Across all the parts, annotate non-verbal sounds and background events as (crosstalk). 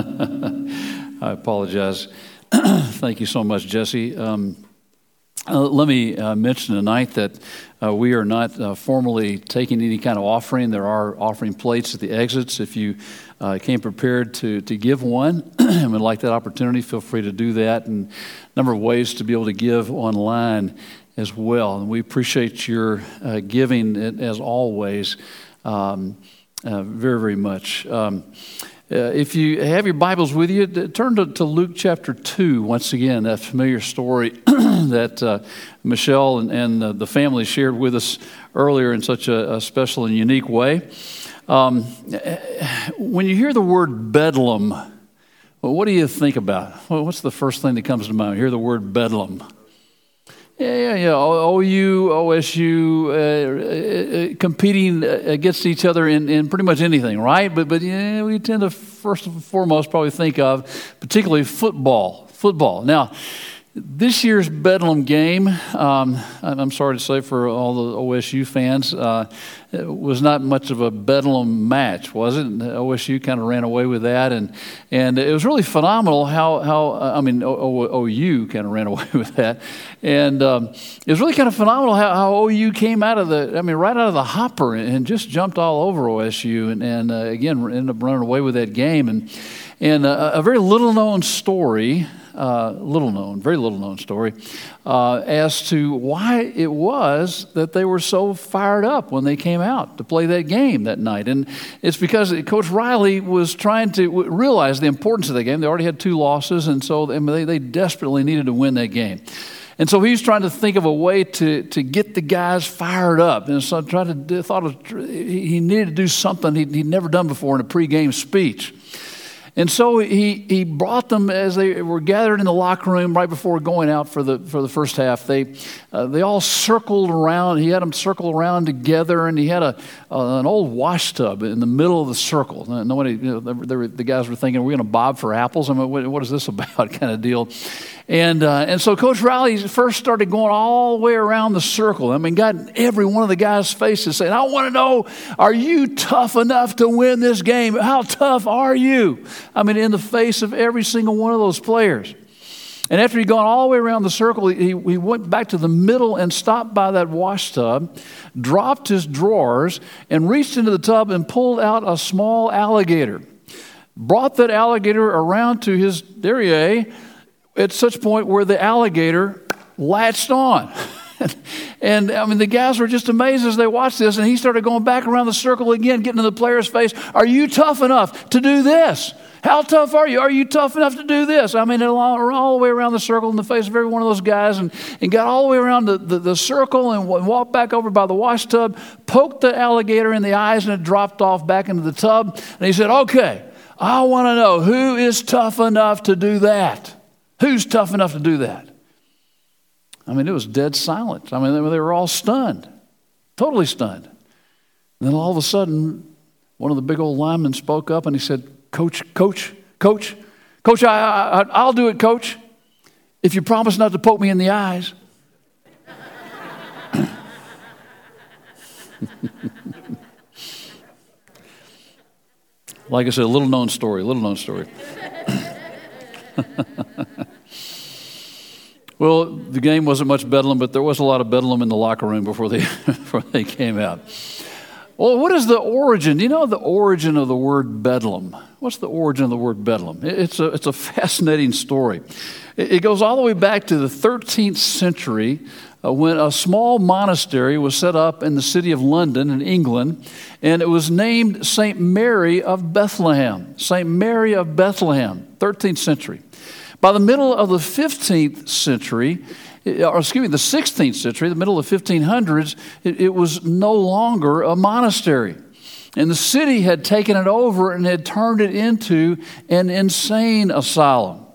(laughs) I apologize. (clears throat) Thank you so much, Jesse. Um, uh, let me uh, mention tonight that uh, we are not uh, formally taking any kind of offering. There are offering plates at the exits. If you uh, came prepared to, to give one (clears throat) and would like that opportunity, feel free to do that. And a number of ways to be able to give online as well. And we appreciate your uh, giving, as always, um, very, very much. Um, uh, if you have your Bibles with you, turn to, to, Luke chapter 2 once again, that familiar story (clears throat) that uh, Michelle and, and uh, the family shared with us earlier in such a, a special and unique way. Um, when you hear the word bedlam, well, what do you think about? Well, what's the first thing that comes to mind? You hear the word bedlam. Yeah, yeah, yeah. OU, OSU, uh, uh, uh, competing against each other in, in pretty much anything, right? But, but yeah, we tend to first and foremost probably think of particularly football. Football. Now, this year's Bedlam game, um, I'm sorry to say for all the OSU fans, uh, was not much of a Bedlam match, was it? OSU kind of ran away with that, and and it was really phenomenal how how uh, I mean OU kind of ran (laughs) away with that, and um, it was really kind of phenomenal how, how OU came out of the I mean right out of the hopper and just jumped all over OSU, and and uh, again ended up running away with that game, and and uh, a very little known story uh, little known, very little known story, uh, as to why it was that they were so fired up when they came out to play that game that night. And it's because Coach Riley was trying to realize the importance of the game. They already had two losses, and so they, they desperately needed to win that game. And so he's trying to think of a way to, to get the guys fired up. And so tried to thought of, he needed to do something he'd, he'd never done before in a pregame speech. And so he, he brought them as they were gathered in the locker room right before going out for the, for the first half. They, uh, they all circled around. He had them circle around together, and he had a, uh, an old wash tub in the middle of the circle. Nobody, you know, they were, the guys were thinking, we're going to bob for apples? I mean, what, what is this (laughs) about kind of deal? And, uh, and so Coach Riley first started going all the way around the circle. I mean, got every one of the guys' faces saying, I want to know, are you tough enough to win this game? How tough are you? I mean, in the face of every single one of those players. And after he'd gone all the way around the circle, he, he went back to the middle and stopped by that wash tub, dropped his drawers, and reached into the tub and pulled out a small alligator. Brought that alligator around to his derriere at such point where the alligator latched on. (laughs) and I mean, the guys were just amazed as they watched this, and he started going back around the circle again, getting in the player's face. Are you tough enough to do this? How tough are you? Are you tough enough to do this? I mean, all, all the way around the circle in the face of every one of those guys, and, and got all the way around the, the, the circle and walked back over by the wash tub, poked the alligator in the eyes, and it dropped off back into the tub. And he said, Okay, I want to know who is tough enough to do that? Who's tough enough to do that? I mean, it was dead silence. I mean, they were all stunned, totally stunned. And then all of a sudden, one of the big old linemen spoke up and he said, Coach, coach, coach, coach, I, I, I'll do it, coach, if you promise not to poke me in the eyes. (laughs) like I said, a little known story, a little known story. (laughs) well, the game wasn't much bedlam, but there was a lot of bedlam in the locker room before they, (laughs) before they came out. Well, what is the origin? Do you know the origin of the word bedlam? What's the origin of the word bedlam? It's a, it's a fascinating story. It goes all the way back to the 13th century uh, when a small monastery was set up in the city of London in England, and it was named St. Mary of Bethlehem. St. Mary of Bethlehem, 13th century. By the middle of the 15th century, or excuse me, the 16th century, the middle of the 1500s, it, it was no longer a monastery. And the city had taken it over and had turned it into an insane asylum.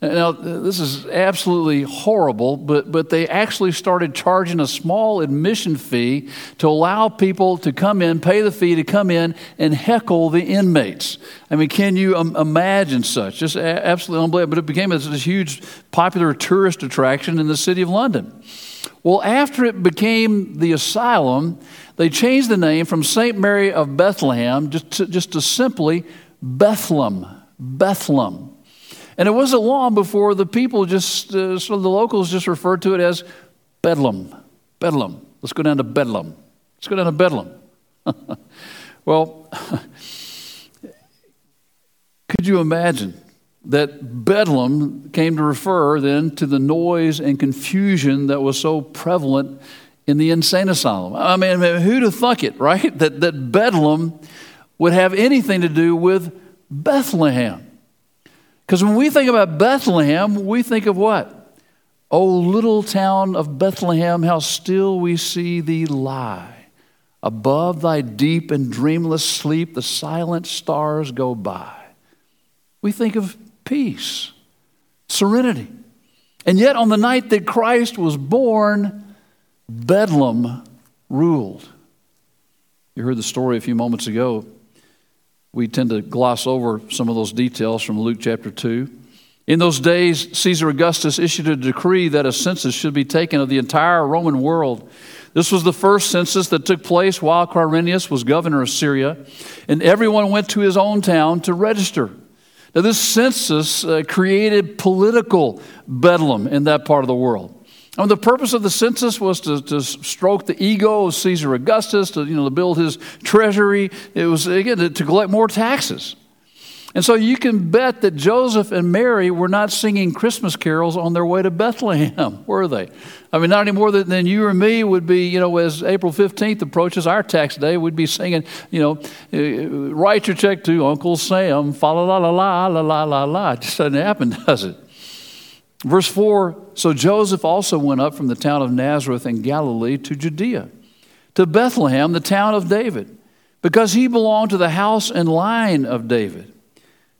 Now, this is absolutely horrible, but, but they actually started charging a small admission fee to allow people to come in, pay the fee to come in and heckle the inmates. I mean, can you imagine such? Just absolutely unbelievable. But it became this, this huge popular tourist attraction in the city of London. Well, after it became the asylum, they changed the name from St. Mary of Bethlehem just to, just to simply Bethlehem. Bethlehem. And it wasn't long before the people just, uh, so the locals just referred to it as Bedlam. Bedlam. Let's go down to Bedlam. Let's go down to Bedlam. (laughs) well, (laughs) could you imagine that Bedlam came to refer then to the noise and confusion that was so prevalent in the insane asylum? I mean, who'd have thunk it, right? (laughs) That, that Bedlam would have anything to do with Bethlehem. Because when we think about Bethlehem, we think of what? Oh, little town of Bethlehem, how still we see thee lie. Above thy deep and dreamless sleep, the silent stars go by. We think of peace, serenity. And yet, on the night that Christ was born, Bedlam ruled. You heard the story a few moments ago we tend to gloss over some of those details from Luke chapter 2. In those days, Caesar Augustus issued a decree that a census should be taken of the entire Roman world. This was the first census that took place while Quirinius was governor of Syria, and everyone went to his own town to register. Now, this census uh, created political bedlam in that part of the world. I mean, the purpose of the census was to, to stroke the ego of Caesar Augustus, to, you know, to build his treasury. It was, again, to, to collect more taxes. And so you can bet that Joseph and Mary were not singing Christmas carols on their way to Bethlehem, (laughs) were they? I mean, not any more than, than you or me would be, you know, as April 15th approaches our tax day, we'd be singing, you know, eh, write your check to Uncle Sam, fa la la la la la la la. It just doesn't happen, (laughs) does it? Verse 4 So Joseph also went up from the town of Nazareth in Galilee to Judea, to Bethlehem, the town of David, because he belonged to the house and line of David.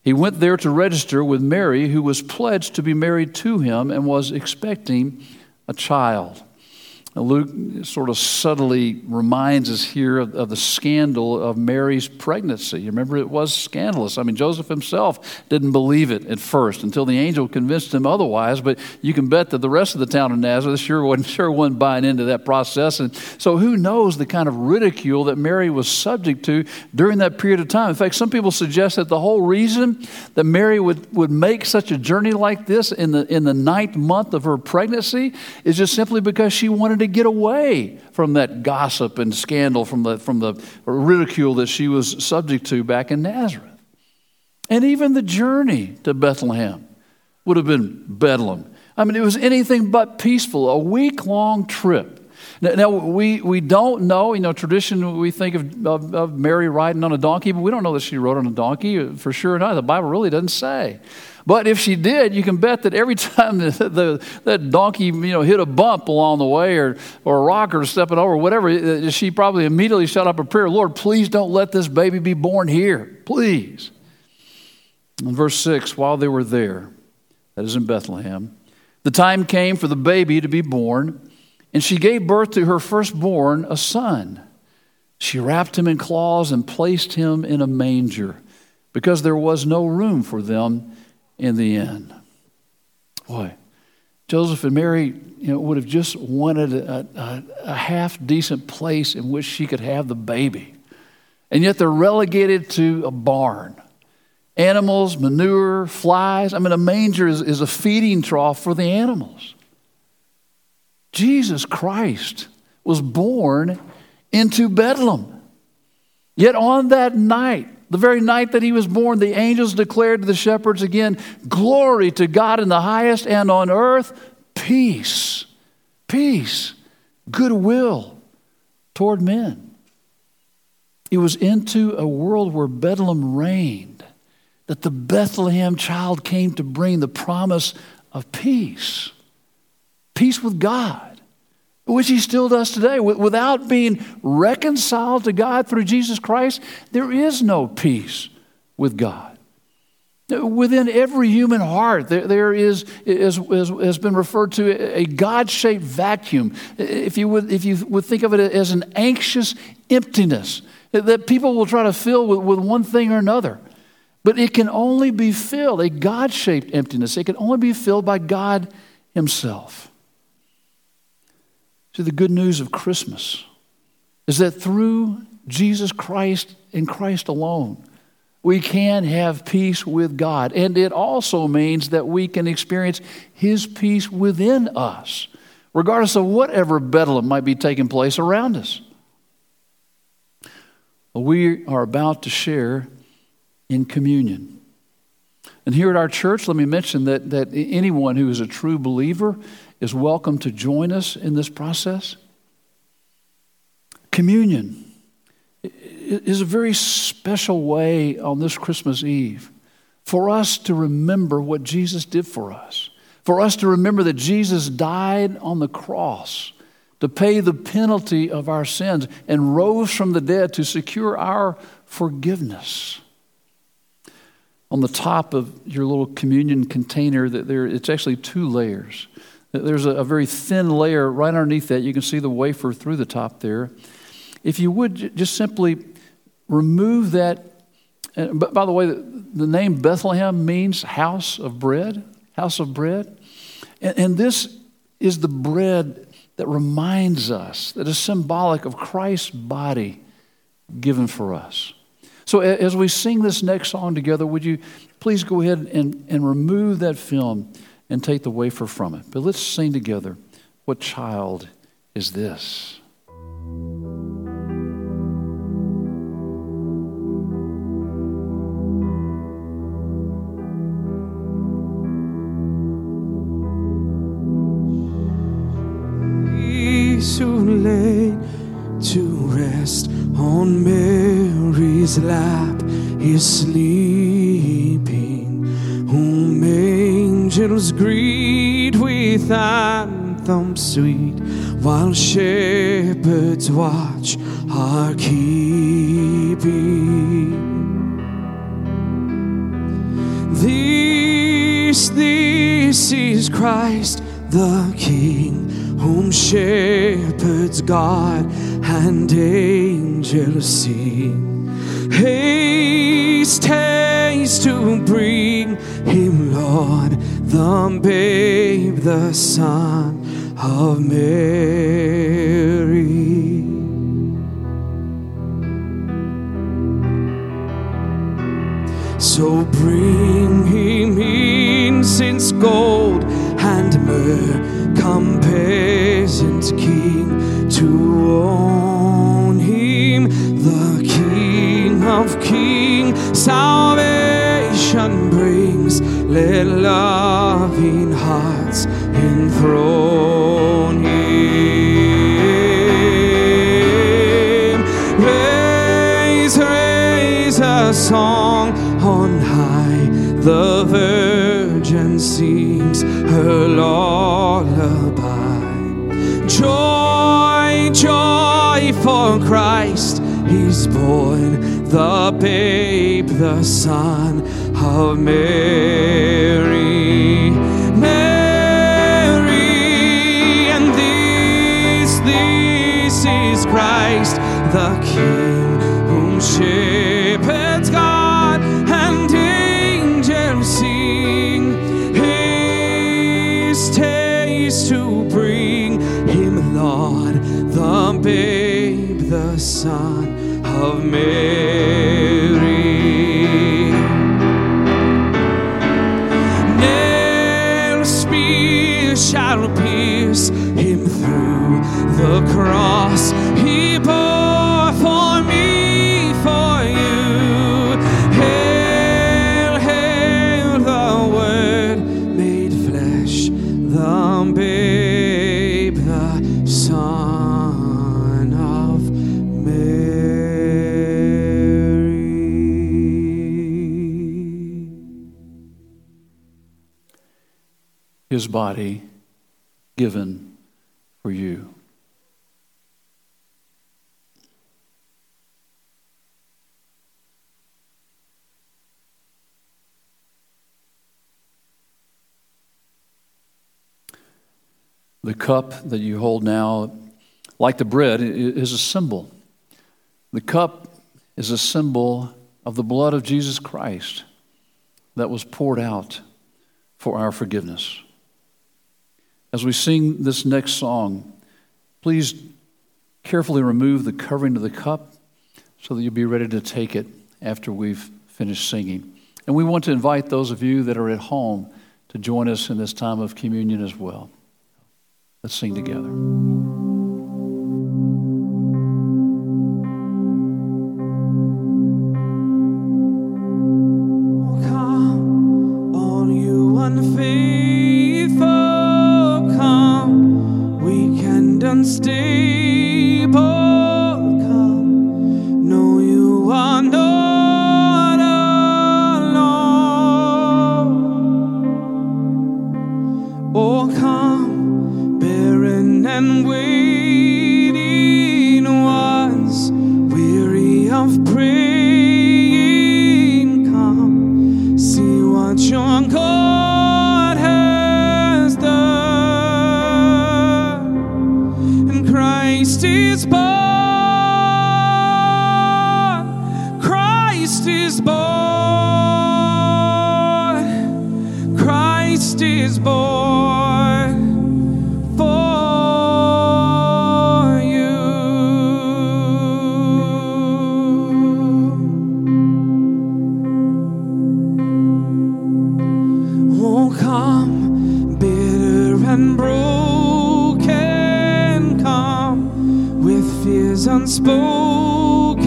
He went there to register with Mary, who was pledged to be married to him and was expecting a child. Luke sort of subtly reminds us here of, of, the scandal of Mary's pregnancy. You remember it was scandalous. I mean, Joseph himself didn't believe it at first until the angel convinced him otherwise. But you can bet that the rest of the town of Nazareth sure wasn't, (laughs) sure wasn't buying into that process. And so, who knows the kind of ridicule that Mary was subject to during that period of time? In fact, some people suggest that the whole reason that Mary would, would make such a journey like this in the, in the ninth month of her pregnancy is just simply because she wanted to get away from that gossip and scandal, from the, from the ridicule that she was subject to back in Nazareth. And even the journey to Bethlehem would have been bedlam. I mean, it was anything but peaceful, a week long trip. Now, we, we don't know, you know, tradition, we think of, of, of, Mary riding on a donkey, but we don't know that she rode on a donkey for sure or not. The Bible really doesn't say. But if she did, you can bet that every (laughs) time the, the, that donkey you know, hit a bump along the way or, or a rock or stepping over, whatever, uh, she probably immediately shut up a prayer Lord, please don't let this baby be born here. Please. In verse 6, while they were there, that is in Bethlehem, the time came for the baby to be born, and she gave birth to her firstborn, a son. She wrapped him in cloths and placed him in a manger because there was no room for them in the end. Boy, Joseph and Mary you know, would have just wanted a, a, a half decent place in which she could have the baby. And yet they're relegated to a barn. Animals, manure, flies. I mean, a manger is, is a feeding trough for the animals. Jesus Christ was born into Bedlam. Yet on that night, the very night that he was born, the angels declared to the shepherds again, Glory to God in the highest, and on earth, peace, peace, goodwill toward men. It was into a world where Bedlam reigned that the Bethlehem child came to bring the promise of peace peace with God which he still does today. Without being reconciled to God through Jesus Christ, there is no peace with God. Within every human heart, there, there is, as has been referred to, a God shaped vacuum. If you, would, if you would think of it as an anxious emptiness that people will try to fill with, with one thing or another. But it can only be filled, a God shaped emptiness, it can only be filled by God Himself. The good news of Christmas is that through Jesus Christ and Christ alone, we can have peace with God. And it also means that we can experience His peace within us, regardless of whatever bedlam might be taking place around us. We are about to share in communion. And here at our church, let me mention that, that anyone who is a true believer is welcome to join us in this process. Communion is a very special way on this Christmas Eve for us to remember what Jesus did for us, for us to remember that Jesus died on the cross to pay the penalty of our sins and rose from the dead to secure our forgiveness. On the top of your little communion container, that there, it's actually two layers. There's a, a very thin layer right underneath that. You can see the wafer through the top there. If you would just simply remove that. Uh, but by the way, the name Bethlehem means house of bread, house of bread. And this is the bread that reminds us, that is symbolic of Christ's body given for us. So as we sing this next song together, would you please go ahead and, and remove that film and take the wafer from it? But let's sing together. What child is this? too late to rest on Mary's lap. He's sleeping, angels greet with anthems sweet, while shepherds watch our keeping. This, this is Christ the King whom shepherds guard and angels sing. Haste, haste to bring him, Lord, the babe, the Son of Mary. So bring him incense, gold, and myrrh, come peasant king to own him, the King of kings. Salvation brings, let hearts Raise, raise a song on high, the virgin sings her lullaby. Joy, joy for Christ is born, the babe, the Son of. Mary, the King, whom shepherds guard and angels sing. Haste, haste to bring him, Lord, the babe, the Son of Mary. Nail spear shall pierce him through the cross His body given for you. The cup that you hold now, like the bread, is a symbol. The cup is a symbol of the blood of Jesus Christ that was poured out for our forgiveness. As we sing this next song, please carefully remove the covering of the cup so that you'll be ready to take it after we've finished singing. And we want to invite those of you that are at home to join us in this time of communion as well. Let's sing together. Come, bitter and broken, come, with fears unspoken,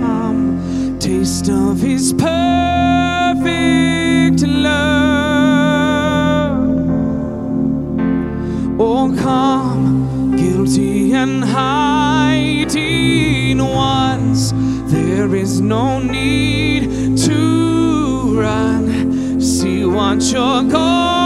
come, taste of his perfect love. Oh, come, guilty and hiding ones, there is no need What your God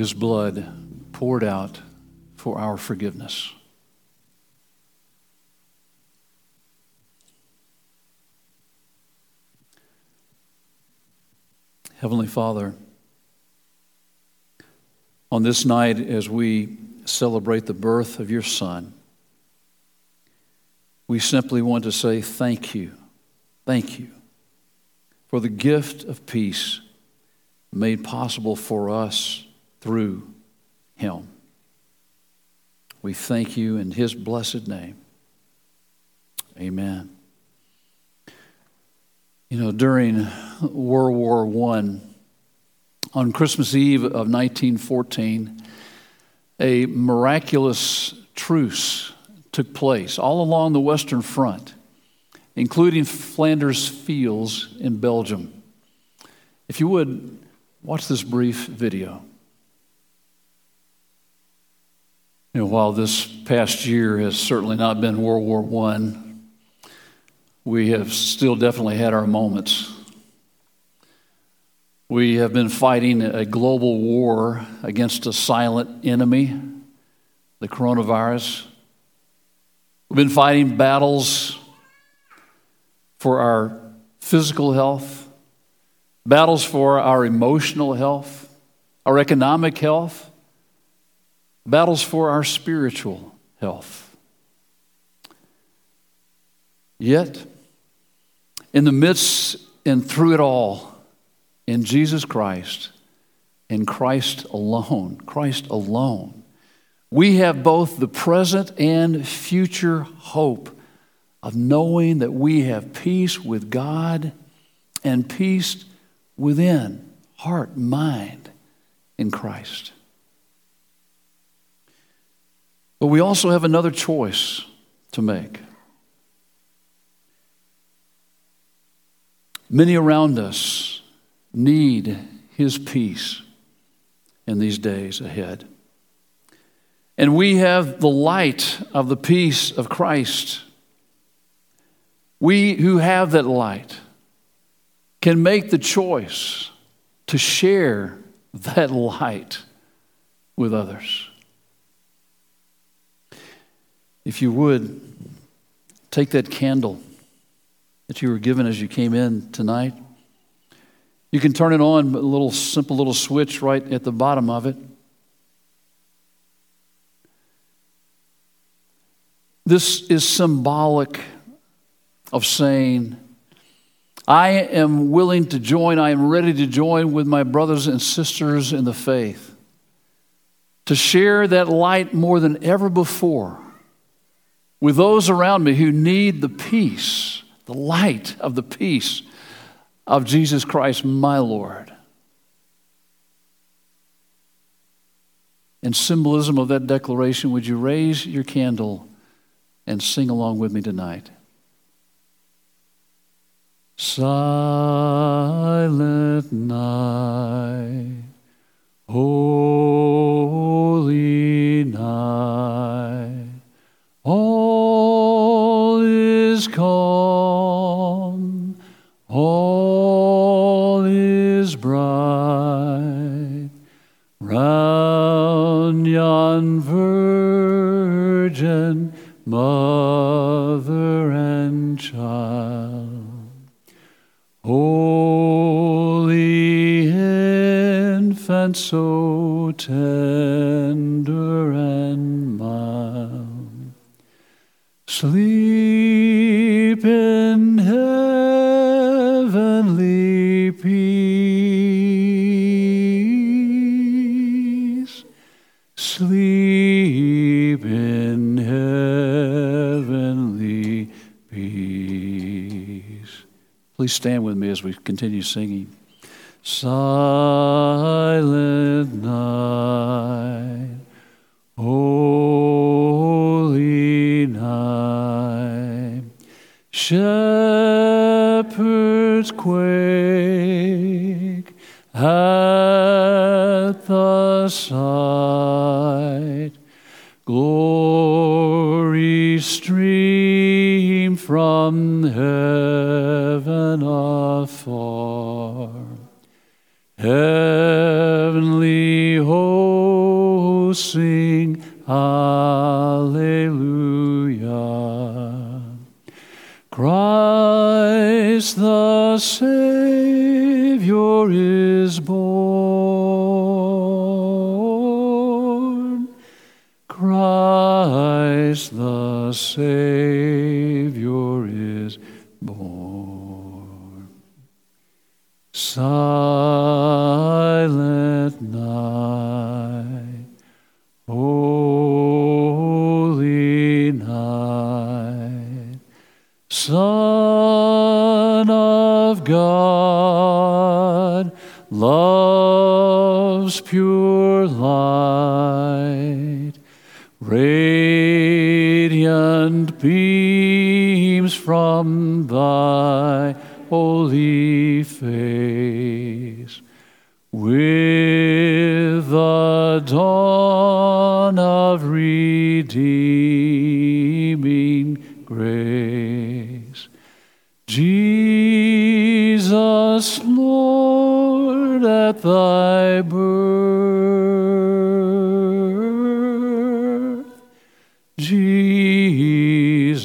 His blood poured out for our forgiveness. Heavenly Father, on this night as we celebrate the birth of your Son, we simply want to say thank you, thank you for the gift of peace made possible for us through him. We thank you in his blessed name. Amen. You know, during World War I, on Christmas Eve of 1914, a miraculous truce took place all along the Western Front, including Flanders Fields in Belgium. If you would, watch this brief video. You know, while this past year has certainly not been World War I, we have still definitely had our moments. We have been fighting a global war against a silent enemy, the coronavirus. We've been fighting battles for our physical health, battles for our emotional health, our economic health, battles for our spiritual health. Yet, in the midst and through it all, in Jesus Christ, in Christ alone, Christ alone, we have both the present and future hope of knowing that we have peace with God and peace within heart, mind in Christ. But we also have another choice to make. Many around us need His peace in these days ahead. And we have the light of the peace of Christ. We who have that light can make the choice to share that light with others. If you would, take that candle that you were given as you came in tonight. You can turn it on, a little simple little switch right at the bottom of it. This is symbolic of saying, I am willing to join, I am ready to join with my brothers and sisters in the faith, to share that light more than ever before with those around me who need the peace, the light of the peace of Jesus Christ, my Lord. In symbolism of that declaration, would you raise your candle and sing along with me tonight? Silent night, holy night, is calm, all is bright, round yon virgin mother and child. Holy infant, so tender and mild, sleep Please stand with me as we continue singing. Silent night, holy night, shepherds quake at the sight. Sing Hallelujah. Christ the Savior is born. Christ the Savior of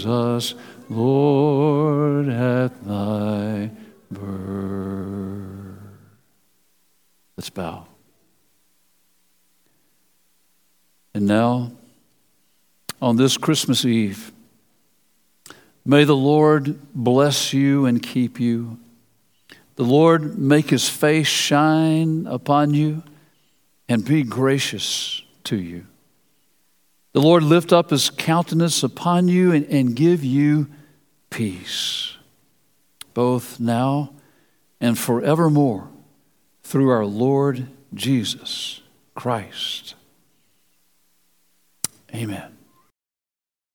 Jesus, Lord, at thy birth. Let's bow. And now, on this Christmas Eve, may the Lord bless you and keep you. The Lord make his face shine upon you and be gracious to you. The Lord lift up his countenance upon you and, and give you peace, both now and forevermore, through our Lord Jesus Christ. Amen.